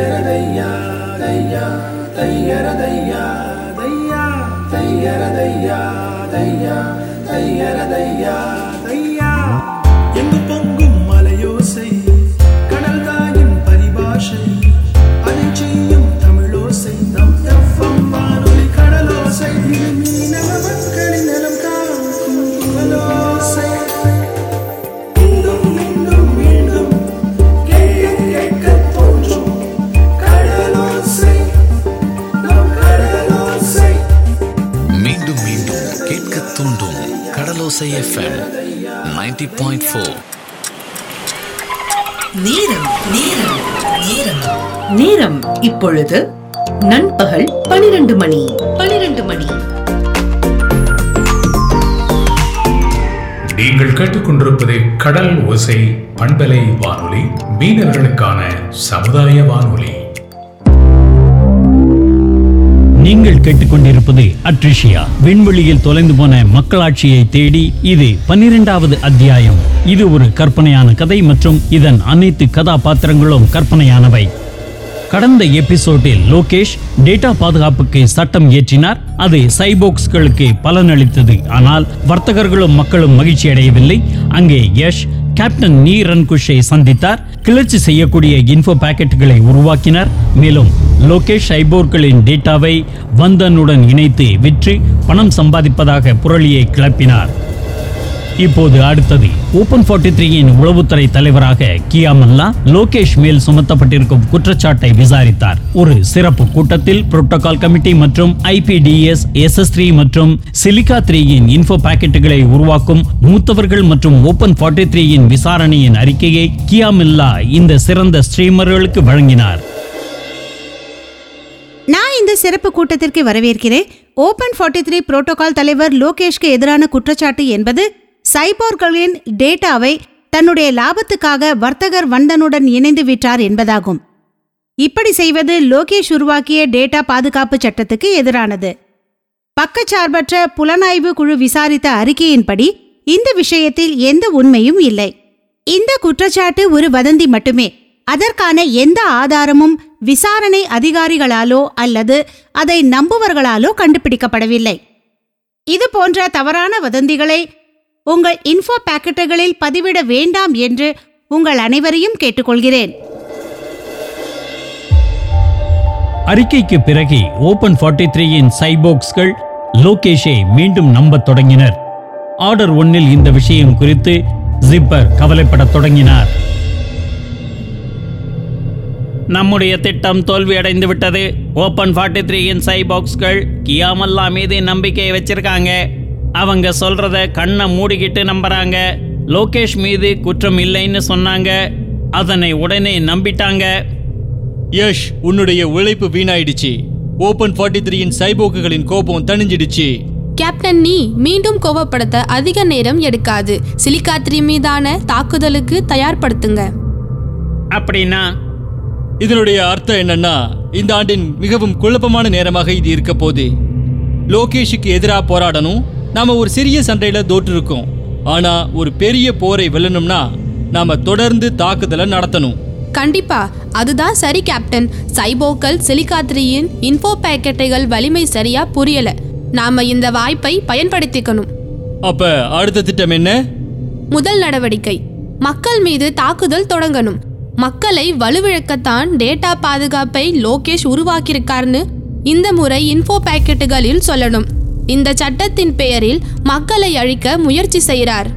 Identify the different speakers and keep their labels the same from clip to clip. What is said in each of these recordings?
Speaker 1: தையரதையா தையா தையரதையா தையா தையரதையா எஃப்எம்
Speaker 2: 90.4 பாயிண்ட் ஃபோர்
Speaker 3: நேரம் நேரம் நேரம்.
Speaker 4: நேரம் இப்பொழுது நண்பகல் பனிரெண்டு மணி. பனிரெண்டு மணி.
Speaker 5: நீங்கள் கேட்டுக்கொண்டிருப்பது கடல் ஓசை பண்பலை வானொலி மீனவர்களுக்கான சமுதாய வானொலி.
Speaker 6: நீங்கள் கேட்டுக்கொண்டிருப்பது அட்ரிஷியா. விண்வெளியில் தொலைந்து போன மக்களாட்சியை தேடி இது பன்னிரெண்டாவது அத்தியாயம். இது ஒரு கற்பனையான கதை மற்றும் இதன் அனைத்து கதாபாத்திரங்களும் கற்பனையானவை. கடந்த எபிசோடில் லோகேஷ் டேட்டா பாதுகாப்புக்கு சட்டம் இயற்றினார் அது சைபோக்ஸ்களுக்கு பலனளித்தது. ஆனால் வர்த்தகர்களும் மக்களும் மகிழ்ச்சி அடையவில்லை அங்கே யஷ் கேப்டன் நீ ரன்குஷை சந்தித்தார். கிளர்ச்சி செய்யக்கூடிய இன்ஃபோ பாக்கெட்டுகளை உருவாக்கினார். மேலும் லோகேஷ் ஐபோர்களின் டேட்டாவை வந்தனுடன் இணைத்து விற்று பணம் சம்பாதிப்பதாக புரளியை கிளப்பினார். இப்போது அடுத்தது. ஓபன் 43 த்ரீயின் உளவுத்துறை தலைவராக கியாமல்லா லோகேஷ் மேல் சுமத்தப்பட்டிருக்கும் குற்றச்சாட்டை விசாரித்தார். ஒரு சிறப்பு கூட்டத்தில் புரோட்டோகால் கமிட்டி மற்றும் ஐபிடிஎஸ் எஸ் த்ரீ மற்றும் சிலிகா த்ரீயின் இன்ஃபோ பாக்கெட்டுகளை உருவாக்கும் மூத்தவர்கள் மற்றும் ஓபன் 43 த்ரீயின் விசாரணையின் அறிக்கையை கியாமில்லா இந்த சிறந்த ஸ்ட்ரீமர்களுக்கு வழங்கினார்.
Speaker 7: நான் இந்த சிறப்பு கூட்டத்திற்கு வரவேற்கிறேன். ஓபன் 43 த்ரீ புரோட்டோகால் தலைவர் லோகேஷ்க்கு எதிரான குற்றச்சாட்டு என்பது சைபோர்களின் டேட்டாவை தன்னுடைய லாபத்துக்காக வர்த்தகர் வந்தனுடன் இணைந்து விட்டார் என்பதாகும். இப்படி செய்வது லோகேஷ் உருவாக்கிய டேட்டா பாதுகாப்பு சட்டத்துக்கு எதிரானது. பக்கச்சார்பற்ற புலனாய்வு குழு விசாரித்த அறிக்கையின்படி இந்த விஷயத்தில் எந்த உண்மையும் இல்லை. இந்த குற்றச்சாட்டு ஒரு வதந்தி மட்டுமே. அதற்கான எந்த ஆதாரமும் விசாரணை அதிகாரிகளாலோ அல்லது அதை நம்புவர்களாலோ கண்டுபிடிக்கப்படவில்லை. இது போன்ற தவறான வதந்திகளை உங்கள் இன்ஃபோ பாக்கெட்டுகளில் பதிவிட வேண்டாம் என்று உங்கள் அனைவரையும் கேட்டுக்கொள்கிறேன்.
Speaker 6: அறிக்கைக்கு பிறகு ஓபன் 43 த்ரீயின் சைபோக்ஸ்கள் லோகேஷை மீண்டும் நம்பத் தொடங்கினர். ஆர்டர் ஒன்னில் இந்த விஷயம் குறித்து ஜிப்பர் கவலைப்படத் தொடங்கினார். நம்முடைய திட்டம் தோல்வியடைந்து விட்டது ஓபன் 43 த்ரீயின் சைபாக்ஸ்கள் கியாமல்லா மீது நம்பிக்கையை வச்சிருக்காங்க. அவங்க சொல்றத கண்ணை மூடிக்கிட்டு நம்புறாங்க. லோகேஷ் மீது குற்றம் இல்லைன்னு சொன்னாங்க. அதனை உடனே நம்பிட்டாங்க.
Speaker 8: யஷ் உன்னுடைய உழைப்பு வீணாயிடுச்சு. ஓபன் 43 த்ரீயின் சைபோக்குகளின் கோபம் தணிஞ்சிடுச்சு.
Speaker 9: கேப்டன் நீ மீண்டும் கோபப்படுத்த அதிக நேரம் எடுக்காது. சிலிகாத்ரி மீதான தாக்குதலுக்கு தயார்படுத்துங்க.
Speaker 6: அப்படின்னா?
Speaker 8: இதனுடைய அர்த்தம் என்னன்னா இந்த ஆண்டின் மிகவும் குழப்பமான நேரமாக இது இருக்க போகுது லோகேஷுக்கு எதிராக போராடணும் நாம ஒரு சிறிய சண்டையில தோற்றிருக்கோம். ஆனா ஒரு பெரிய போரை வெல்லணும்னா நாம தொடர்ந்து தாக்குதலை நடத்தணும்.
Speaker 9: கண்டிப்பா. அதுதான் சரி கேப்டன். சைபோக்கள் சிலிகாத்ரியின் இன்ஃபோ பேக்கெட்டுகள் வலிமை சரியா புரியல. நாம இந்த வாய்ப்பை பயன்படுத்திக்கணும்.
Speaker 8: அப்ப அடுத்த திட்டம் என்ன?
Speaker 9: முதல் நடவடிக்கை. மக்கள் மீது தாக்குதல் தொடங்கணும். மக்களை வலுவிழக்கத்தான் டேட்டா பாதுகாப்பை லோகேஷ் உருவாக்கியிருக்காருன்னு இந்த முறை இன்ஃபோ பேக்கெட்டுகளில் சொல்லணும். இந்த சட்டத்தின் பெயரில் மக்களை அழிக்க முயற்சி செய்கிறார்.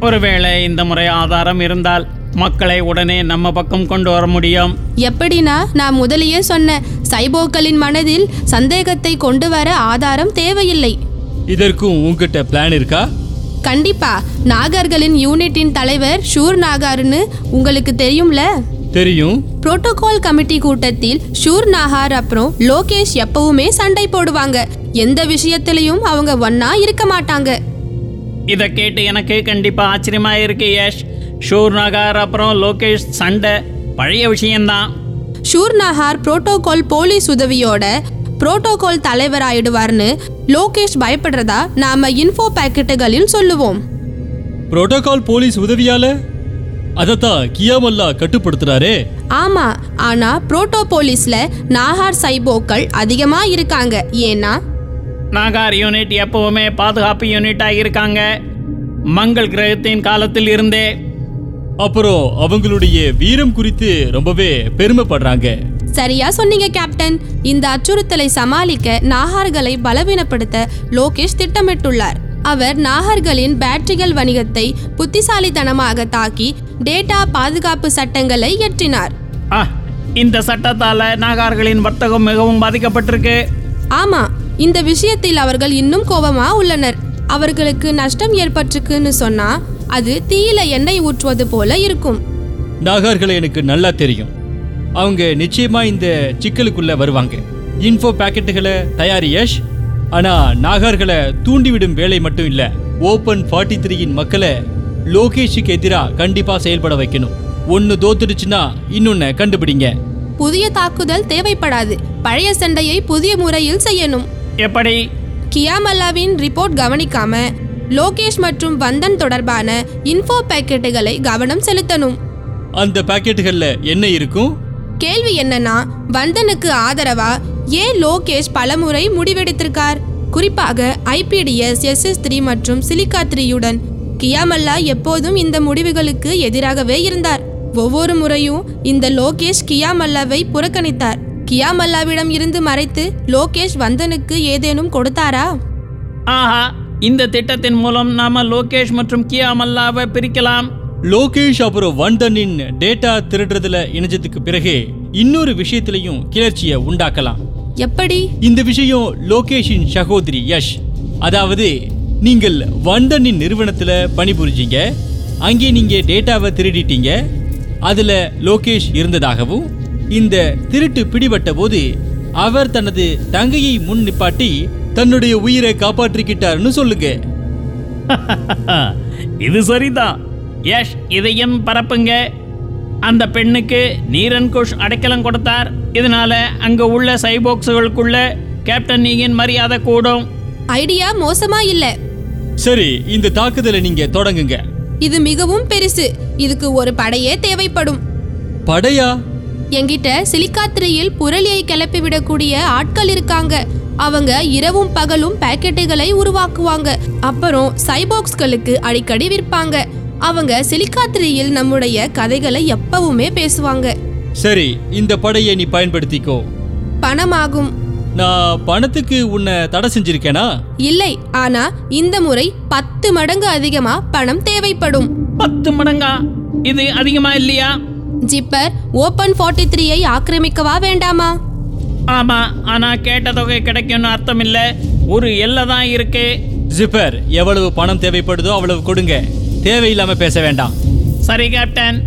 Speaker 6: ஒருவேளை இந்த முறை ஆதாரம் இருந்தால் மக்களை உடனே நம்ம பக்கம் கொண்டு வர முடியும்.
Speaker 9: எப்படின்னா நான் முதலியே சொன்ன சைபோக்களின் மனதில் சந்தேகத்தை கொண்டு வர ஆதாரம் தேவையில்லை.
Speaker 8: இதற்கும் உங்ககிட்ட பிளான் இருக்கா?
Speaker 9: கண்டிப்பா நாகர்களின் யூனிட்டின் தலைவர் ஷூர் நாகார்னு உங்களுக்கு தெரியும்ல?
Speaker 8: தெரியும்.
Speaker 9: புரோட்டோகால் கமிட்டி கூட்டத்தில் ஷூர் நாகார் அப்புறம் லோகேஷ் எப்பவுமே சண்டை போடுவாங்க. எந்த விஷயத்திலையும் அவங்க ஒன்னா இருக்க மாட்டாங்க.
Speaker 6: இதை கேட்டு எனக்கு கண்டிப்பா ஆச்சரியமா இருக்கு யஷ். ஷூர் நகர் அப்புறம் லோகேஷ் சண்டை பழைய விஷயம்தான்.
Speaker 9: ஷூர் நஹார் புரோட்டோகால் போலீஸ் உதவியோட புரோட்டோகால் தலைவராயிடுவார்னு லோகேஷ் பயப்படுறதா நாம இன்ஃபோ பாக்கெட்டுகளில் சொல்லுவோம்.
Speaker 8: புரோட்டோகால் போலீஸ் உதவியால அதத்தான் கியாமல்லா கட்டுப்படுத்துறாரே.
Speaker 9: ஆமா ஆனா புரோட்டோபோலிஸ்ல நாகார் சைபோக்கள் அதிகமா இருக்காங்க. ஏன்னா?
Speaker 6: நாகார் யூனிட் எப்பவுமே பாதுகாப்பு யூனிட்டா இருக்காங்க. மங்கள் கிரகத்தின் காலத்தில் இருந்தே.
Speaker 8: அப்புறம் அவங்களுடைய வீரம் குறித்து ரொம்பவே பெருமைப்படுறாங்க.
Speaker 9: சரியா சொன்னீங்க கேப்டன். இந்த அச்சுறுத்தலை சமாளிக்க நாகார்களை பலவீனப்படுத்த லோகேஷ் திட்டமிட்டுள்ளார். அவர் நாகர்களின் பேட்டரிகள் வணிகத்தை புத்திசாலித்தனமாக தாக்கி டேட்டா பாதுகாப்பு சட்டங்களை இயற்றினார்.
Speaker 6: ஆ இந்த சட்டத்தால நாகார்களின் வர்த்தகம் மிகவும் பாதிக்கப்பட்டிருக்கு.
Speaker 9: ஆமா இந்த விஷயத்தில் அவர்கள் இன்னும் கோபமா உள்ளனர். அவர்களுக்கு நஷ்டம் ஏற்பட்டிருக்குன்னு சொன்னா அது தீயில எண்ணெய் ஊற்றுவது போல இருக்கும்.
Speaker 8: நாகார்களை எனக்கு நல்லா தெரியும். அவங்க நிச்சயமா இந்த சிக்கலுக்குள்ள வருவாங்க. இன்ஃபோ பாக்கெட்டுகளை தயாரி யஷ் ஆனா நாகார்களை தூண்டிவிடும் வேலை மட்டும் இல்ல. ஓபன் ஃபார்ட்டி த்ரீயின் மக்களை லோகேஷுக்கு எதிராக கண்டிப்பா செயல்பட வைக்கணும். ஒன்னு தோத்துடுச்சுன்னா இன்னொன்னு கண்டுபிடிங்க.
Speaker 9: புதிய தாக்குதல் தேவைப்படாது. பழைய சண்டையை புதிய முறையில் செய்யணும்.
Speaker 6: எப்படி?
Speaker 9: கியாமல்லாவின் ரிப்போர்ட் கவனிக்காம லோகேஷ் மற்றும் வந்தன் தொடர்பான இன்ஃபோ பாக்கெட்டுகளை கவனம் செலுத்தணும்.
Speaker 8: அந்த பாக்கெட்டுகள்ல என்ன இருக்கும்?
Speaker 9: கேள்வி என்னன்னா வந்தனுக்கு ஆதரவா ஏன் லோகேஷ் பலமுறை முடிவெடுத்திருக்கார்? குறிப்பாக ஐபிடிஎஸ் எஸ்எஸ் த்ரீ மற்றும் சிலிகா த்ரீயுடன் கியாமல்லா எப்போதும் இந்த முடிவுகளுக்கு எதிராகவே இருந்தார். ஒவ்வொரு முறையும் இந்த லோகேஷ் கியாமல்லாவை புறக்கணித்தார். கியாமல்லாவிடம் இருந்து மறைத்து லோகேஷ் வந்தனுக்கு ஏதேனும் கொடுத்தாரா?
Speaker 6: ஆஹா இந்த திட்டத்தின் மூலம் நாம லோகேஷ் மற்றும் கியாமல்லாவை பிரிக்கலாம்.
Speaker 8: லோகேஷ் அப்புறம் வந்தனின் டேட்டா திருடுறதுல இணைஞ்சதுக்கு பிறகு இன்னொரு விஷயத்திலையும் கிளர்ச்சியை உண்டாக்கலாம்.
Speaker 9: எப்படி?
Speaker 8: இந்த விஷயம் லோகேஷின் சகோதரி யஷ். அதாவது நீங்கள் வண்டனின் நிறுவனத்துல பணிபுரிஞ்சீங்க. அங்கே நீங்க டேட்டாவை திருடிட்டீங்க. அதுல லோகேஷ் இருந்ததாகவும் இந்த திருட்டு பிடிபட்ட போது அவர் தனது தங்கையை முன் நிப்பாட்டி தன்னுடைய உயிரை காப்பாற்றிக்கிட்டாருன்னு சொல்லுங்க.
Speaker 6: இது சரிதான். யஷ் இதையும் பரப்புங்க. அந்த பெண்ணுக்கு நீரன் குஷ் அடைக்கலம் கொடுத்தார். இதனால அங்க உள்ள சைபோக்ஸுகளுக்குள்ள கேப்டன் நீங்கின் மரியாதை கூடும்.
Speaker 9: ஐடியா மோசமா இல்ல.
Speaker 8: சரி இந்த தாக்குதலை நீங்க தொடங்குங்க.
Speaker 9: இது மிகவும் பெருசு. இதுக்கு ஒரு படையே தேவைப்படும்.
Speaker 8: படையா?
Speaker 9: என்கிட்ட சிலிக்காத்திரையில் புரளியை கிளப்பி விடக்கூடிய ஆட்கள் இருக்காங்க. அவங்க இரவும் பகலும் பாக்கெட்டுகளை உருவாக்குவாங்க. அப்புறம் சைபாக்ஸ்களுக்கு அடிக்கடி விற்பாங்க. அவங்க சிலிக்காத்திரையில் நம்முடைய கதைகளை எப்பவுமே பேசுவாங்க.
Speaker 8: சரி இந்த படையை நீ பயன்படுத்திக்கோ.
Speaker 9: பணமாகும்.
Speaker 8: நான் பணத்துக்கு உன்னை தடை செஞ்சிருக்கேனா?
Speaker 9: இல்லை ஆனா இந்த முறை பத்து மடங்கு அதிகமா பணம் தேவைப்படும்.
Speaker 6: பத்து மடங்கா? இது அதிகமா இல்லையா?
Speaker 9: ஜிப்பர் ஓபன் ஃபார்ட்டி த்ரீயை ஆக்கிரமிக்கவா வேண்டாமா?
Speaker 6: ஆமா ஆனா கேட்ட தொகை கிடைக்கும்னு அர்த்தம் இல்ல. ஒரு எல்லை தான் இருக்கு.
Speaker 8: ஜிப்பர் எவ்வளவு பணம் தேவைப்படுதோ அவ்வளவு கொடுங்க. தேவையில்லாம பேச வேண்டாம்.
Speaker 6: சரி கேப்டன்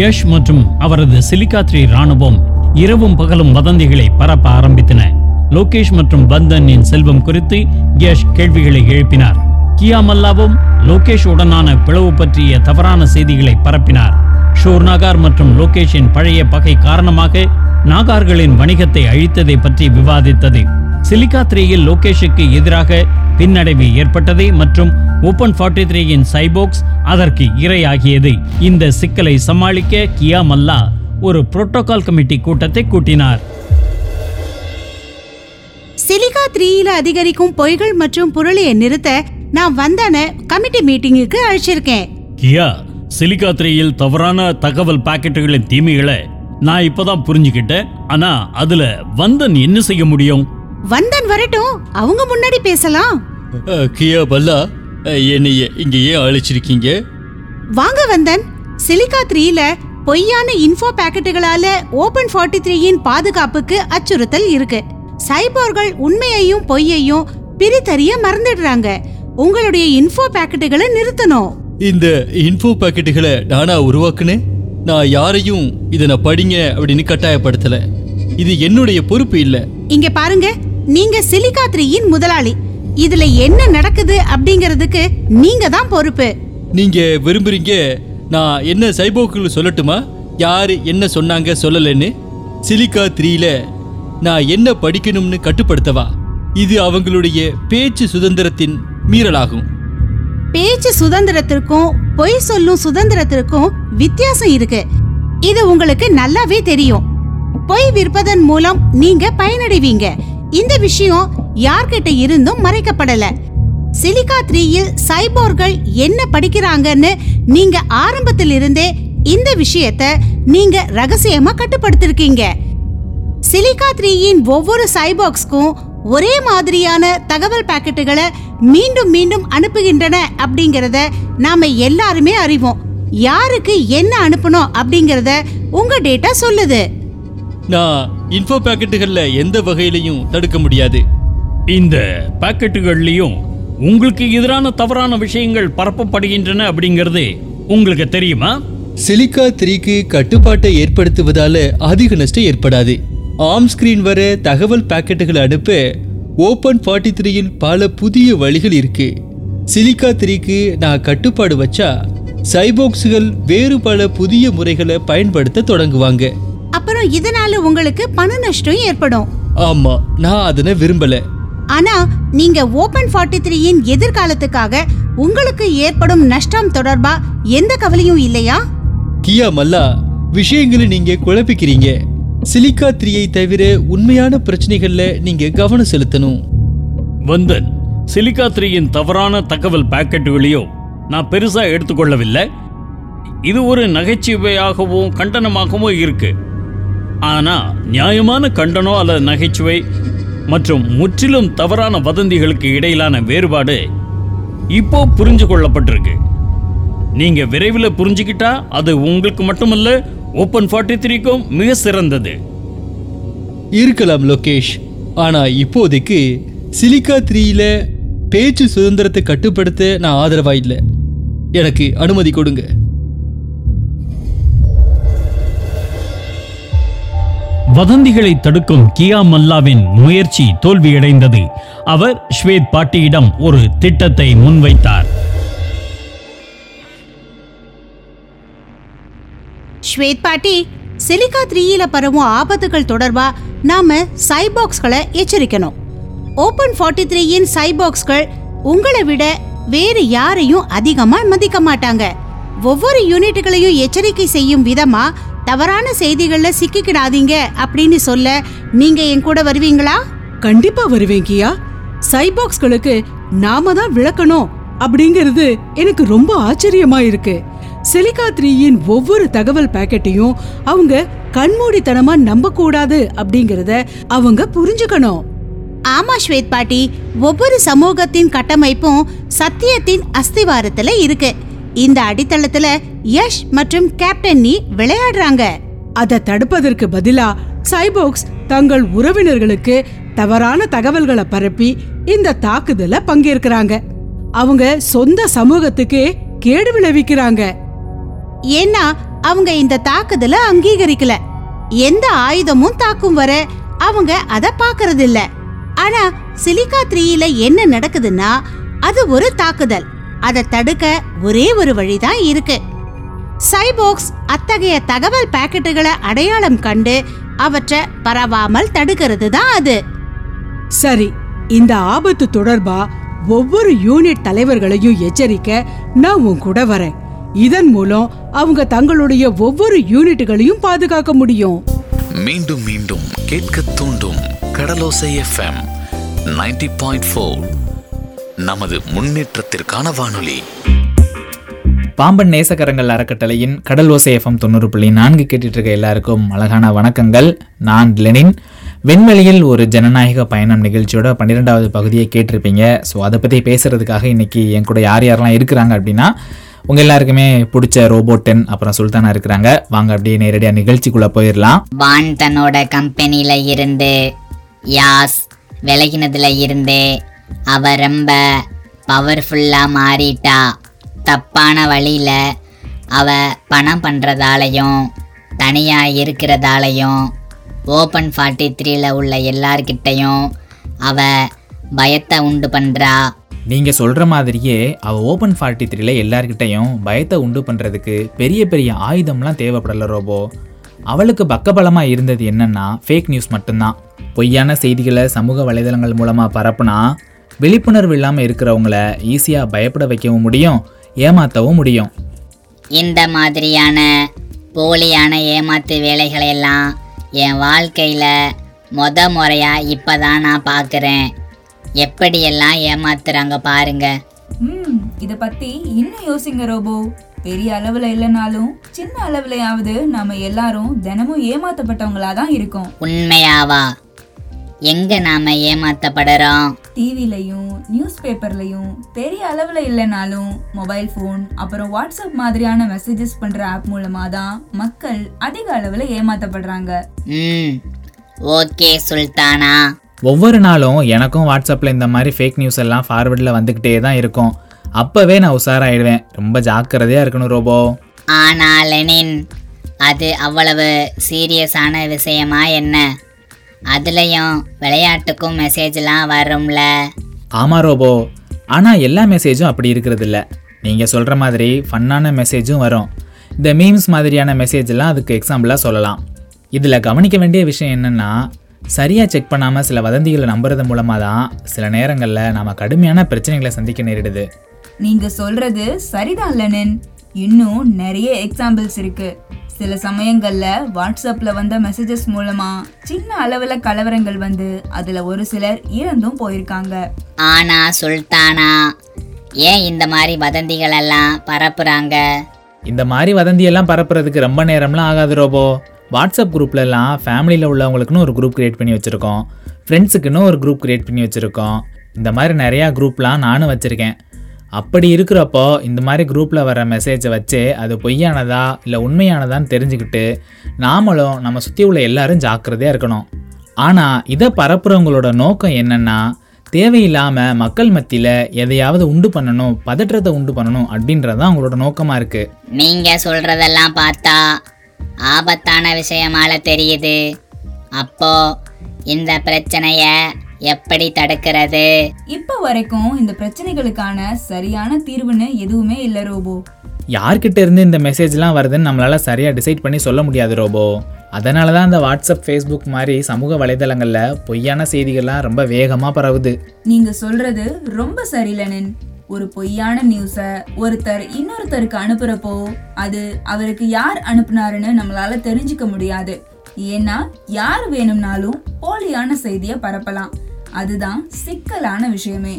Speaker 6: யஷ் மற்றும் அவரது சிலிகாத்ரி ராணுவம் இரவும் பகலும் வதந்திகளை பரப்ப ஆரம்பித்தன. லோகேஷ் மற்றும் பந்தனின் செல்வம் குறித்து யஷ் கேள்விகளை எழுப்பினார். கியாமல்லாவும் லோகேஷ் உடனான பிளவு பற்றிய தவறான செய்திகளை பரப்பினார். ஷோர் நாகார் மற்றும் லோகேஷின் பழைய பகை காரணமாக நாகார்களின் வணிகத்தை அழித்ததை பற்றி விவாதித்தது. சிலிகா த்ரீயில் லோகேஷுக்கு எதிராக பின்னடைவு ஏற்பட்டது மற்றும் ஓபன் ஃபார்ட்டி த்ரீயின் சைபோக்ஸ் அதற்கு இரையாகியது. இந்த சிக்கலை சமாளிக்க கியா மல்லா ஒரு புரோட்டோகால் கமிட்டி கூட்டத்தை கூட்டினார்.
Speaker 7: சிலிகா த்ரீயில அதிகரிக்கும் பொய்கள் மற்றும் புரளியை நிறுத்த நான் வந்தன கமிட்டி மீட்டிங்குக்கு அழைச்சிருக்கேன்.
Speaker 6: கியா சிலிகா த்ரீயில் தவறான தகவல் பாக்கெட்டுகளின் தீமைகளை நான் இப்பதான் புரிஞ்சுக்கிட்டேன். ஆனா அதுல வந்தன் என்ன செய்ய முடியும்?
Speaker 7: வந்தன் வரட்டும் அவங்க முன்னாடி பேசலாம்.
Speaker 8: கியா பல்லா என்னைய இங்க ஏன் அழைச்சிருக்கீங்க?
Speaker 7: வாங்க வந்தன். சிலிகா த்ரீல பொய்யான இன்ஃபோ பாக்கெட்டுகளால ஓபன் ஃபார்ட்டி த்ரீயின் பாதுகாப்புக்கு அச்சுறுத்தல் இருக்கு. சைபோர்கள் உண்மையையும் பொய்யையும் பிரித்தறிய மறந்துடுறாங்க. உங்களுடைய இன்ஃபோ பாக்கெட்டுகளை நிறுத்தணும்.
Speaker 8: இந்த இன்ஃபோ பாக்கெட்டுகளை நானா உருவாக்குனேன்? நான் யாரையும் இதை நான் படிங்க அப்படின்னு கட்டாயப்படுத்தல. இது என்னுடைய பொறுப்பு இல்ல.
Speaker 7: இங்க பாருங்க. நீங்க சிலிகா த்ரீயின் முதலாளி. இதுல என்ன நடக்குது அப்படிங்கிறதுக்கு நீங்க தான் பொறுப்பு.
Speaker 8: நீங்க விரும்புறீங்க நான் என்ன சைபோக்குள் சொல்லட்டுமா? யாரு என்ன சொன்னாங்க சொல்லலன்னு? சிலிக்கா த்ரீல நான் என்ன படிக்கணும்னு கட்டுப்படுத்தவா? இது அவங்களுடைய பேச்சு சுதந்திரத்தின் மீறலாகும்.
Speaker 7: பேச்சு சுதந்திரத்திற்கும் பொய் சொல்லும் சுதந்திரத்திற்கும் வித்தியாசம் இருக்கு. இது உங்களுக்கு நல்லாவே தெரியும். பொய் விற்பதன் மூலம் நீங்க பயனடைவீங்க. இந்த விஷயம் யார்கிட்ட இருந்தும் மறைக்கப்படல. சிலிகா த்ரீயில் சைபோர்கள் என்ன படிக்கிறாங்கன்னு நீங்க ஆரம்பத்தில் இருந்தே இந்த விஷயத்த நீங்க ரகசியமா கட்டுப்படுத்திருக்கீங்க. சிலிகா த்ரீயின் ஒவ்வொரு சைபாக்ஸ்க்கும் ஒரே மாதிரியான தகவல் பாக்கெட்டுகளை மீண்டும் மீண்டும் அனுப்புகின்றன அப்படிங்கறத நாம எல்லாருமே அறிவோம். யாருக்கு என்ன அனுப்பணும் அப்படிங்கறத உங்க டேட்டா சொல்லுது.
Speaker 8: நான் இன்ஃபோ பேக்கெட்டுகள்ல எந்த வகையிலையும் தடுக்க முடியாது.
Speaker 6: இந்த பாக்கெட்டுகள்லயும் உங்களுக்கு எதிரான தவறான விஷயங்கள் பரப்பப்படுகின்றன அப்படிங்கிறது உங்களுக்கு தெரியுமா?
Speaker 8: சிலிக்கா த்ரீக்கு கட்டுப்பாட்டை ஏற்படுத்துவதால அதிக நஷ்டம் ஏற்படாது. ஆம் ஸ்கிரீன் வர தகவல் பாக்கெட்டுகளை அனுப்ப ஓபன் ஃபார்ட்டி த்ரீயில் பல புதிய வழிகள் இருக்கு. சிலிக்கா த்ரீக்கு நான் கட்டுப்பாடு வச்சா சைபோக்ஸுகள் வேறு பல புதிய முறைகளை பயன்படுத்த தொடங்குவாங்க.
Speaker 7: அப்புறம் இதனால உங்களுக்கு பண நஷ்டம் ஏற்படும்.
Speaker 8: ஆமா நான் அதனை விரும்பல.
Speaker 7: ஆனா நீங்க ஓபன் ஃபார்ட்டி த்ரீயின் எதிர்காலத்துக்காக உங்களுக்கு ஏற்படும் நஷ்டம் தொடர்பா எந்த கவலையும் இல்லையா?
Speaker 8: கியா மல்லா விஷயங்களை நீங்க குழப்பிக்கிறீங்க. சிலிக்கா த்ரீயை தவிர உண்மையான பிரச்சனைகள்ல நீங்க கவனம் செலுத்தணும்.
Speaker 6: வந்தன் சிலிக்கா த்ரீயின் தவறான தகவல் பாக்கெட்டுகளையோ நான் பெருசா எடுத்துக்கொள்ளவில்லை. இது ஒரு நகைச்சுவையாகவும் கண்டனமாகவும் இருக்கு. ஆனால் நியாயமான கண்டனம் அல்லது நகைச்சுவை மற்றும் முற்றிலும் தவறான வதந்திகளுக்கு இடையிலான வேறுபாடு இப்போ புரிஞ்சு கொள்ளப்பட்டிருக்கு. நீங்க விரைவில் புரிஞ்சுக்கிட்டா அது உங்களுக்கு மட்டுமல்ல ஓப்பன் ஃபார்ட்டி த்ரீக்கும் மிக சிறந்தது.
Speaker 8: இருக்கலாம் லோகேஷ். ஆனால் இப்போதைக்கு சிலிக்கா த்ரீயில் பேச்சு சுதந்திரத்தை கட்டுப்படுத்த நான் ஆதரவாக இல்லை எனக்கு அனுமதி கொடுங்க.
Speaker 6: வதந்திகளை தடுக்கும் கியா மல்லாவின் முயற்சி தோல்வியடைந்தது. அவர் ஸ்வேத் பாட்டியிடம் ஒரு திட்டத்தை முன்வைத்தார்.
Speaker 7: ஸ்வேத் பாட்டி சிலிகா த்ரீயில பரவும் ஆபத்துகள் தொடர்பா நாம சைபாக்ஸ்களை எச்சரிக்கணும். ஓபன் ஃபார்ட்டி த்ரீயின் சைபாக்ஸ்கள் உங்களை விட வேறு யாரையும் அதிகமா மதிக்க மாட்டாங்க. ஒவ்வொரு யூனிட்டுகளையும் எச்சரிக்கை செய்யும் விதமா தவறான செய்திகள்ல சிக்கிக்கிடாதீங்க அப்படின்னு சொல்ல நீங்க என் கூட வருவீங்களா?
Speaker 10: கண்டிப்பா வருவேன் கியா. சைபாக்ஸ்களுக்கு நாம தான் விளக்கணும் அப்படிங்கிறது எனக்கு ரொம்ப ஆச்சரியமா இருக்கு சிலிகா த்ரீயின் ஒவ்வொரு தகவல் பாக்கெட்டையும் அவங்க கண்மூடித்தனமா நம்ப கூடாது அப்படிங்கறத அவங்க புரிஞ்சுக்கணும்.
Speaker 7: ஆமா ஸ்வேத் பாட்டி. ஒவ்வொரு சமூகத்தின் கட்டமைப்பும் சத்தியத்தின் அஸ்திவாரத்துல இருக்கு. இந்த அடித்தளத்துல யஷ் மற்றும் கேப்டன் நீ விளையாடுறாங்க.
Speaker 10: அதை தடுப்பதற்கு பதிலா சைபோக்ஸ் தங்கள் உறவினர்களுக்கு தவறான தகவல்களை பரப்பி இந்த தாக்குதல பங்கேற்கிறாங்க. அவங்க சொந்த சமூகத்துக்கே கேடு விளைவிக்கிறாங்க.
Speaker 7: ஏன்னா அவங்க இந்த தாக்குதல அங்கீகரிக்கல. எந்த ஆயுதமும் தாக்கும் வர அவங்க அத பாக்குறது இல்ல ஆனா சிலிகா த்ரீயில என்ன நடக்குதுன்னா அது ஒரு தாக்குதல். அதை தடுக்க ஒரே ஒரு வழிதான் இருக்கு. சைபோக்ஸ் அத்தகைய தகவல் பாக்கெட்டுகளை அடையாளம் கண்டு அவற்றை பரவாமல் தடுக்கிறது தான் அது.
Speaker 10: சரி இந்த ஆபத்து தொடர்பா ஒவ்வொரு யூனிட் தலைவர்களையும் எச்சரிக்க நான் உன் கூட வரேன். இதன் மூலம் அவங்க தங்களுடைய ஒவ்வொரு யூனிட்டுகளையும் பாதுகாக்க முடியும்.
Speaker 2: மீண்டும் மீண்டும் கேட்க தூண்டும் கடலோசை எஃப்எம் 90.4 பாயிண்ட் ஃபோர் நமது முன்னேற்றத்திற்கான வானொலி.
Speaker 11: பாம்பன் நேசக்கரங்கள் அறக்கட்டளையின் கடல் ஓசை எஃப்எம் தொண்ணூறு புள்ளி நான்கு கேட்டுட்டு இருக்க எல்லாருக்கும் அழகான வணக்கங்கள். நான் லெனின். விண்வெளியில் ஒரு ஜனநாயக பயணம் நிகழ்ச்சியோட பன்னிரெண்டாவது பகுதியை கேட்டிருப்பீங்க. ஸோ அதை பற்றி பேசுறதுக்காக இன்னைக்கு என் கூட யார் யாரெல்லாம் இருக்கிறாங்க அப்படின்னா உங்கள் எல்லாருக்குமே பிடிச்ச ரோபோட் டென் அப்புறம் சுல்தானா இருக்கிறாங்க. வாங்க அப்படியே நேரடியாக நிகழ்ச்சிக்குள்ளே போயிடலாம்
Speaker 12: பான் தன்னோட கம்பெனியில இருந்து யாஸ் விலகினதுல இருந்து அவ ரொம்ப பவர்ஃபுல்லாக மாறிட்டா. தப்பான வழியில் அவ பணம் பண்ணுறதாலையும் தனியாக இருக்கிறதாலையும் ஓப்பன் ஃபார்ட்டி த்ரீல உள்ள எல்லார்கிட்டையும் அவ பயத்தை உண்டு பண்ணுறா
Speaker 11: நீங்கள் சொல்கிற மாதிரியே அவள் ஓப்பன் ஃபார்ட்டி த்ரீல எல்லார்கிட்டையும் பயத்தை உண்டு பண்ணுறதுக்கு பெரிய பெரிய ஆயுதம்லாம் தேவைப்படலை ரோபோ. அவளுக்கு பக்கபலமாக இருந்தது என்னன்னா ஃபேக் நியூஸ் மட்டும்தான். பொய்யான செய்திகளை சமூக வலைதளங்கள் மூலமாக பரப்புனா விழிப்புணர்வு இல்லாமல் இருக்கிறவங்கள ஈஸியாக பயப்பட வைக்கவும் முடியும் ஏமாற்றவும் முடியும்.
Speaker 12: இந்த மாதிரியான போலியான ஏமாத்து வேலைகளை எல்லாம் என் வாழ்க்கையில் மொத முறையாக இப்போ தான் நான் பார்க்குறேன் எப்படியெல்லாம் ஏமாத்துறாங்க பாருங்க.
Speaker 13: ம் இத பத்தி இன்னும் யோசிங்க ரோபோ. பெரிய அளவுல இல்லைனாலும் சின்ன அளவுலயாவது நாம எல்லாரும் தினமும் ஏமாத்தப்பட்டவங்களா தான் இருக்கோம்.
Speaker 12: உண்மையாவா? எங்க நாம ஏமாத்தப்படுறோம்
Speaker 13: டிவிலையும் நியூஸ் பேப்பர்லையும் பெரிய அளவுல இல்லைனாலும் மொபைல் ஃபோன் அப்புறம் வாட்ஸ்அப் மாதிரியான மெசேஜஸ் பண்ற ஆப் மூலமா தான் மக்கள் அதிக அளவுல ஏமாத்தப்படுறாங்க.
Speaker 12: ம் ஓகே சுல்தானா.
Speaker 11: ஒவ்வொரு நாளும் எனக்கும் வாட்ஸ்அப்பில் இந்த மாதிரி ஃபேக் நியூஸ் எல்லாம் ஃபார்வர்டில் வந்துக்கிட்டே தான் இருக்கும். அப்போவே நான் உஷாராயிடுவேன். ரொம்ப ஜாக்கிரதையாக இருக்கணும் ரோபோ.
Speaker 12: ஆனா லெனின் அது அவ்வளவு சீரியஸான விஷயமா என்ன? அதுலயும் விளையாட்டுக்கும் மெசேஜ்லாம் வரும்ல.
Speaker 11: ஆமாம் ரோபோ. ஆனால் எல்லா மெசேஜும் அப்படி இருக்கிறதில்ல. நீங்கள் சொல்கிற மாதிரி ஃபன்னான மெசேஜும் வரும். இந்த மீம்ஸ் மாதிரியான மெசேஜ்லாம் அதுக்கு எக்ஸாம்பிளாக சொல்லலாம். இதில் கவனிக்க வேண்டிய விஷயம் என்னென்னா சரியாக செக் பண்ணாமல் சில வதந்திகளை நம்புறது மூலமாக தான் சில நேரங்களில் நாம் கடுமையான பிரச்சனைகளை சந்திக்க நேரிடுது.
Speaker 13: நீங்க சொல்றது சரிதான் லெனின். இன்னும் நிறைய எக்ஸாம்பிள்ஸ் இருக்கு. சில சமயங்கள்ல வாட்ஸ்அப்ல வந்த மெசேஜஸ் மூலமா சின்ன அளவுல கலவரங்கள் வந்து அதுல ஒரு சிலர் இறந்தும் போயிருக்காங்க.
Speaker 12: ஆனா சுல்தானா ஏன் இந்த மாதிரி வதந்திகள் எல்லாம் பரப்புறாங்க?
Speaker 11: இந்த மாதிரி வதந்தியெல்லாம் பரப்புறதுக்கு ரொம்ப நேரம்லாம் ஆகாது ரோபோ. வாட்ஸ்அப் குரூப்லலாம் ஃபேமிலியில் உள்ளவங்களுக்குன்னு ஒரு குரூப் கிரியேட் பண்ணி வச்சுருக்கோம். ஃப்ரெண்ட்ஸுக்குன்னு ஒரு குரூப் கிரியேட் பண்ணி வச்சுருக்கோம். இந்த மாதிரி நிறையா குரூப்லாம் நானும் வச்சுருக்கேன். அப்படி இருக்கிறப்போ இந்த மாதிரி குரூப்பில் வர மெசேஜை வச்சு அது பொய்யானதா இல்லை உண்மையானதான்னு தெரிஞ்சுக்கிட்டு நாமளும் நம்ம சுற்றி உள்ள எல்லாரும் ஜாக்கிரதையாக இருக்கணும். ஆனால் இதை பரப்புறவங்களோட நோக்கம் என்னென்னா தேவையில்லாமல் மக்கள் மத்தியில் எதையாவது உண்டு பண்ணணும் பதற்றத்தை உண்டு பண்ணணும் அப்படின்றது தான் அவங்களோட நோக்கமாக இருக்குது
Speaker 12: நீங்கள் சொல்கிறதெல்லாம் பார்த்தா ஆபத்தான விஷயமால தெரியுது. அப்போ இந்த பிரச்சனையை எப்படி தடுக்கிறது?
Speaker 13: இப்ப வரைக்கும் இந்த பிரச்சனைகளுக்கான சரியான தீர்வுன்னு எதுவுமே இல்ல ரோபோ.
Speaker 11: யார்கிட்ட இருந்து இந்த மெசேஜ்லாம் வருதுன்னு நம்மளால சரியாக டிசைட் பண்ணி சொல்ல முடியாது ரோபோ. அதனால தான் இந்த வாட்ஸ்அப் ஃபேஸ்புக் மாதிரி சமூக வலைதளங்களில் பொய்யான செய்திகள்லாம் ரொம்ப வேகமாக பரவுது.
Speaker 13: நீங்க சொல்றது ரொம்ப சரி லெனின் ஒரு பொய்யான நியூஸை ஒருத்தர் இன்னொருத்தருக்கு அனுப்புறப்போ அது அவருக்கு யார் அனுப்புனாருன்னு நம்மளால தெரிஞ்சுக்க முடியாது. ஏன்னா யார் வேணும்னாலும் போலியான செய்தியை பரப்பலாம். அதுதான் சிக்கலான விஷயமே.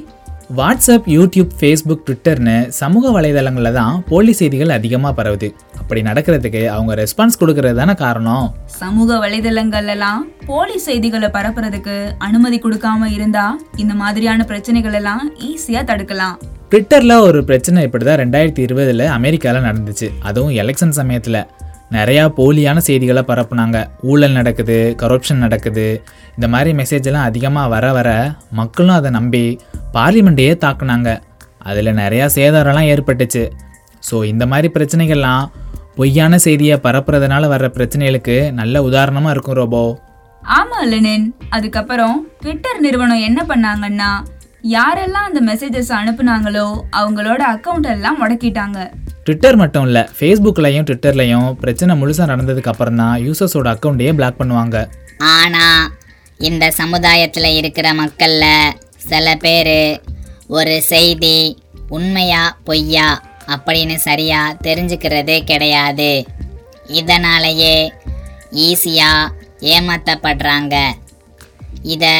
Speaker 11: வாட்ஸ்அப் யூடியூப் ஃபேஸ்புக் ட்விட்டர்னு சமூக வலைதளங்களில் தான் போலி செய்திகள் அதிகமாக பரவுது. அப்படி நடக்கிறதுக்கு அவங்க ரெஸ்பான்ஸ் கொடுக்கறது தானே காரணம்?
Speaker 13: சமூக வலைதளங்கள்ல எல்லாம் போலி செய்திகளை பரப்புறதுக்கு அனுமதி கொடுக்காம இருந்தா இந்த மாதிரியான பிரச்சனைகள் எல்லாம் ஈஸியா தடுக்கலாம்.
Speaker 11: ட்விட்டரில் ஒரு பிரச்சனை இப்படி தான் ரெண்டாயிரத்தி இருபதில் அமெரிக்காவில் நடந்துச்சு. அதுவும் எலெக்ஷன் சமயத்தில். நிறையா போலியான செய்திகளை பரப்புனாங்க. ஊழல் நடக்குது கரப்ஷன் நடக்குது. இந்த மாதிரி மெசேஜ் எல்லாம் அதிகமாக வர வர மக்களும் அதை நம்பி பார்லிமெண்ட்டையே தாக்குனாங்க. அதில் நிறையா சேதாரம்லாம் ஏற்பட்டுச்சு. ஸோ இந்த மாதிரி பிரச்சனைகள்லாம் பொய்யான செய்தியை பரப்புறதுனால வர்ற பிரச்சனைகளுக்கு நல்ல உதாரணமாக இருக்கும் ரோபோ.
Speaker 13: ஆமா லெனின். அதுக்கப்புறம் ட்விட்டர் நிறுவனம் என்ன பண்ணாங்கன்னா யாரெல்லாம் அந்த மெசேஜஸ் அனுப்புனாங்களோ அவங்களோட அக்கௌண்ட் எல்லாம் முடக்கிட்டாங்க.
Speaker 11: ட்விட்டர் மட்டும் இல்லை ஃபேஸ்புக்லையும் ட்விட்டர்லையும் பிரச்சனை முழுசாக நடந்ததுக்கு அப்புறம் தான் யூசர்ஸோட அக்கௌண்ட்டையே பிளாக் பண்ணுவாங்க.
Speaker 12: ஆனால் இந்த சமுதாயத்தில் இருக்கிற மக்களில் சில பேர் ஒரு செய்தி உண்மையா பொய்யா அப்படின்னு சரியா தெரிஞ்சுக்கிறதே கிடையாது. இதனாலேயே ஈஸியாக ஏமாத்தப்படுறாங்க. இதை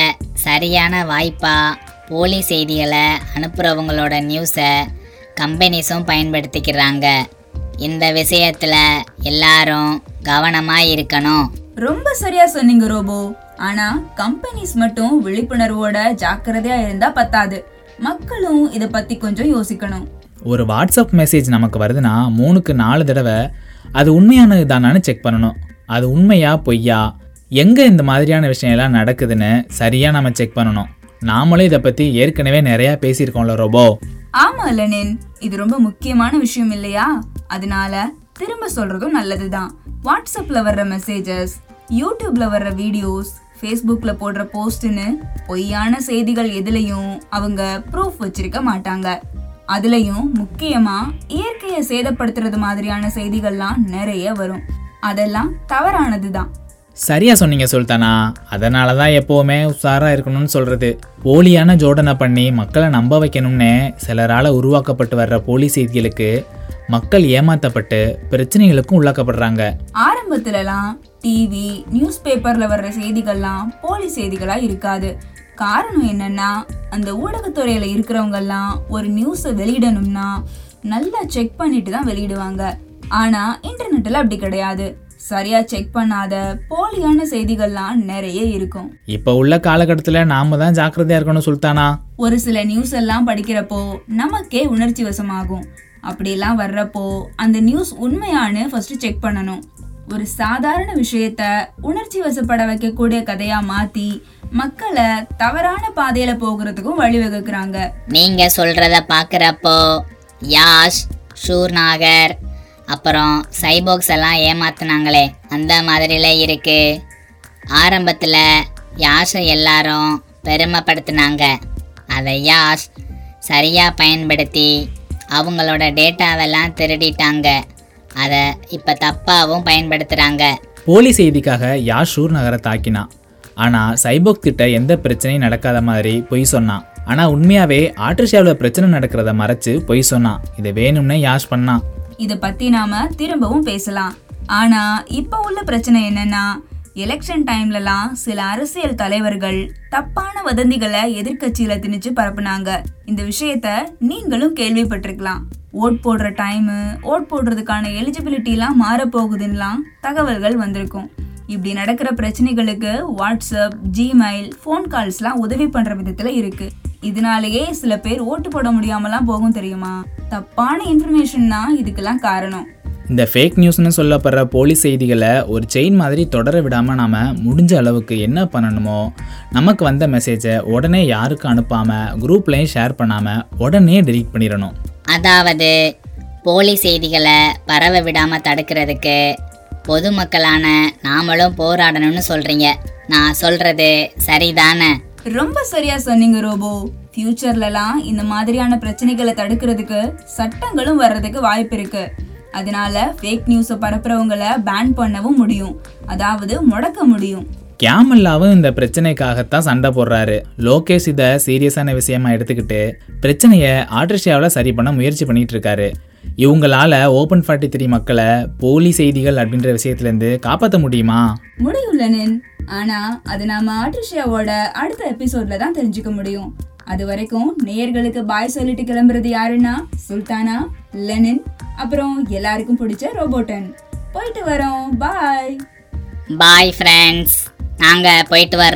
Speaker 12: சரியான வாய்ப்பாக போலி செய்திகளை அனுப்புகிறவங்களோட நியூஸை கம்பெனிஸும் பயன்படுத்திக்கிறாங்க. இந்த விஷயத்தில் எல்லாரும் கவனமாக இருக்கணும்.
Speaker 13: ரொம்ப சரியா சொன்னீங்க ரோபோ. ஆனா கம்பெனிஸ் மட்டும் விழிப்புணர்வோட ஜாக்கிரதையா இருந்தா பத்தாது. மக்களும் இத பத்தி கொஞ்சம் யோசிக்கணும்.
Speaker 11: ஒரு வாட்ஸ்அப் மெசேஜ் நமக்கு வருதுன்னா மூணுக்கு நாலு தடவை அது உண்மையானது தானான்னு செக் பண்ணணும். அது உண்மையா பொய்யா? எங்கே இந்த மாதிரியான விஷயம்லாம் நடக்குதுன்னு சரியாக நம்ம செக் பண்ணணும். நாமளும் இதை பற்றி ஏற்கனவே நிறையா பேசியிருக்கோம்ல ரோபோ.
Speaker 13: ஆமா லெனின் இது ரொம்ப முக்கியமான விஷயம் இல்லையா? அதனால திரும்ப சொல்றதும் நல்லதுதான். வாட்ஸ்அப்ல வர்ற மெசேஜஸ் யூடியூப்ல வர்ற வீடியோஸ் ஃபேஸ்புக்ல போடுற போஸ்ட்னு பொய்யான செய்திகள் எதுலையும் அவங்க ப்ரூஃப் வச்சிருக்க மாட்டாங்க. அதுலயும் முக்கியமா இயற்கையை சேதப்படுத்துறது மாதிரியான செய்திகள்லாம் நிறைய வரும். அதெல்லாம் தவறானதுதான்.
Speaker 11: சரியா சொன்னீங்க சுல்தானா. அதனால தான் எப்போவுமே உஷாராக இருக்கணும்னு சொல்கிறது போலியான ஜோடனை பண்ணி மக்களை நம்ப வைக்கணும்னு சிலரால் உருவாக்கப்பட்டு வர்ற போலி செய்திகளுக்கு மக்கள் ஏமாற்றப்பட்டு பிரச்சனைகளுக்கும் உள்ளாக்கப்படுறாங்க.
Speaker 13: ஆரம்பத்துலலாம் டிவி நியூஸ் பேப்பரில் வர்ற செய்திகள்லாம் போலி செய்திகளாக இருக்காது. காரணம் என்னன்னா அந்த ஊடகத்துறையில் இருக்கிறவங்கெல்லாம் ஒரு நியூஸை வெளியிடணும்னா நல்லா செக் பண்ணிட்டு தான் வெளியிடுவாங்க. ஆனால் இன்டர்நெட்டில் அப்படி கிடையாது. சரியா செக் பண்ணாத போலியான செய்திகள்லாம் நிறைய இருக்கும்.
Speaker 11: இப்போ உள்ள காலகட்டத்தில் நாம தான் ஜாக்கிரதையாக இருக்கணும் சுல்தானா?
Speaker 13: ஒரு சில நியூஸ் எல்லாம் படிக்கிறப்போ நமக்கே உணர்ச்சி வசமாகும். அப்படியெல்லாம் வர்றப்போ அந்த நியூஸ் உண்மையான்னு ஃபர்ஸ்ட் செக் பண்ணணும். ஒரு சாதாரண விஷயத்த உணர்ச்சி வசப்பட வைக்கக்கூடிய கதையா மாத்தி மக்களை தவறான பாதையில போகிறதுக்கும் வழிவகுக்கிறாங்க
Speaker 12: நீங்க சொல்றத பார்க்குறப்போ யாஷ் ஷூர்நாகர் அப்புறம் சைபோக்ஸ் எல்லாம் ஏமாத்தினாங்களே அந்த மாதிரில இருக்கு. ஆரம்பத்தில் யாஷை எல்லாரும் பெருமைப்படுத்தினாங்க. அதை யாஷ் சரியாக பயன்படுத்தி அவங்களோட டேட்டாவெல்லாம் திருடிட்டாங்க. அதை இப்போ தப்பாகவும் பயன்படுத்துகிறாங்க
Speaker 11: போலி செய்திக்காக யாஷூர் நகரை தாக்கினான் ஆனால் சைபோக் கிட்ட எந்த பிரச்சனையும் நடக்காத மாதிரி பொய் சொன்னான். ஆனால் உண்மையாகவே ஆட்ரிஷாவில் பிரச்சனை நடக்கிறத மறைச்சு பொய் சொன்னான். இதை வேணும்னே யாஷ் பண்ணான்.
Speaker 13: இதை பத்தி நாம திரும்பவும் பேசலாம். ஆனா இப்ப உள்ள பிரச்சனை என்னன்னா எலெக்ஷன் டைம்லலாம் சில அரசியல் தலைவர்கள் தப்பான வதந்திகளை எதிர்கட்சியில திணிச்சு பரப்புனாங்க. இந்த விஷயத்த நீங்களும் கேள்விப்பட்டிருக்கலாம். ஓட் போடுற டைமு ஓட் போடுறதுக்கான எலிஜிபிலிட்டிலாம் மாறப்போகுதுன்னெலாம் தகவல்கள் வந்திருக்கும். இப்படி நடக்கிற பிரச்சனைகளுக்கு வாட்ஸ்அப் ஜிமெயில் ஃபோன் கால்ஸ்லாம் உதவி பண்ணுற விதத்தில் இருக்குது இதனாலேயே சில பேர் ஓட்டு போட முடியாமலாம் போகும் தெரியுமா? தப்பான இன்ஃபர்மேஷன் தான் இதுக்கெல்லாம் காரணம்.
Speaker 11: இந்த ஃபேக் நியூஸ்னு சொல்லப்படுற போலி செய்திகளை ஒரு செயின் மாதிரி தொடர விடாமல் நாம் முடிஞ்ச அளவுக்கு என்ன பண்ணணுமோ நமக்கு வந்த மெசேஜை உடனே யாருக்கும் அனுப்பாமல் குரூப்லேயும் ஷேர் பண்ணாமல் உடனே டெலீட் பண்ணிடணும்.
Speaker 12: அதாவது போலி செய்திகளை பரவ விடாமல் தடுக்கிறதுக்கு பொதுமக்களான நாமளும் போராடணும்னு சொல்கிறீங்க நான் சொல்கிறது சரிதானே?
Speaker 13: ரொம்ப சரியா சொன்னீங்க ரோபோ. ஃபியூச்சர்லலாம் இந்த மாதிரியான பிரச்சனைகளை தடுக்கிறதுக்கு சட்டங்களும் வர்றதுக்கு வாய்ப்பு இருக்கு. அதனால ஃபேக் நியூஸை பரப்புறவங்களை பேன் பண்ணவும் முடியும். அதாவது முடக்க முடியும்.
Speaker 11: கேமல்லாவும் இந்த பிரச்சனைக்காகத்தான் சண்டை போடுறாரு. லோகேஷ் இதை சீரியஸான விஷயமா எடுத்துக்கிட்டு பிரச்சனையை ஆட்ரிஷியாவில் சரி பண்ண முயற்சி பண்ணிட்டு இருக்காரு. இவங்களால ஓப்பன் ஃபார்ட்டி த்ரீ மக்களை போலி செய்திகள் அப்படின்ற விஷயத்துலேருந்து காப்பாற்ற முடியுமா?
Speaker 13: முடியும் லெனின் ஆனா அது நாம ஆட்ரிஷியாவோட அடுத்த எபிசோட்ல தான் தெரிஞ்சுக்க முடியும். அது வரைக்கும் நேயர்களுக்கு பாய் சொல்லிட்டு கிளம்புறது யாருன்னா சுல்தானா லெனின் அப்புறம் எல்லாருக்கும் பிடிச்ச ரோபோட்டன். போயிட்டு வரோம். பாய்
Speaker 12: பாய் ஃப்ரெண்ட்ஸ் நாங்கள் போயிட்டு வர்றோம்.